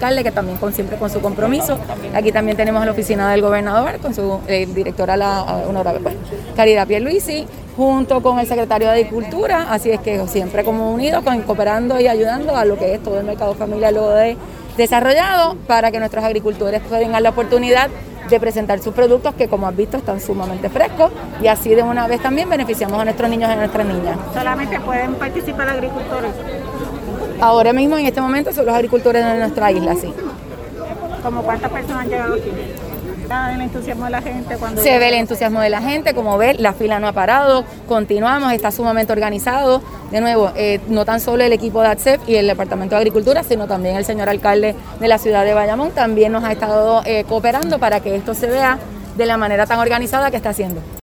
que también con, siempre con su compromiso. Aquí también tenemos la oficina del gobernador, con su eh, directora, la honorable pues, Caridad Pierluisi, junto con el secretario de Agricultura, así es que siempre como unidos, cooperando y ayudando a lo que es todo el mercado familiar luego de desarrollado para que nuestros agricultores tengan la oportunidad de presentar sus productos que como has visto están sumamente frescos y así de una vez también beneficiamos a nuestros niños y a nuestras niñas. ¿Solamente pueden participar agricultores? Ahora mismo en este momento son los agricultores de nuestra isla, sí. ¿Cómo cuántas personas han llegado aquí? el entusiasmo de la gente cuando... Se ve el entusiasmo de la gente, como ver, la fila no ha parado, continuamos, está sumamente organizado. De nuevo, eh, no tan solo el equipo de ATSEP y el Departamento de Agricultura, sino también el señor alcalde de la ciudad de Bayamón también nos ha estado eh, cooperando para que esto se vea de la manera tan organizada que está haciendo.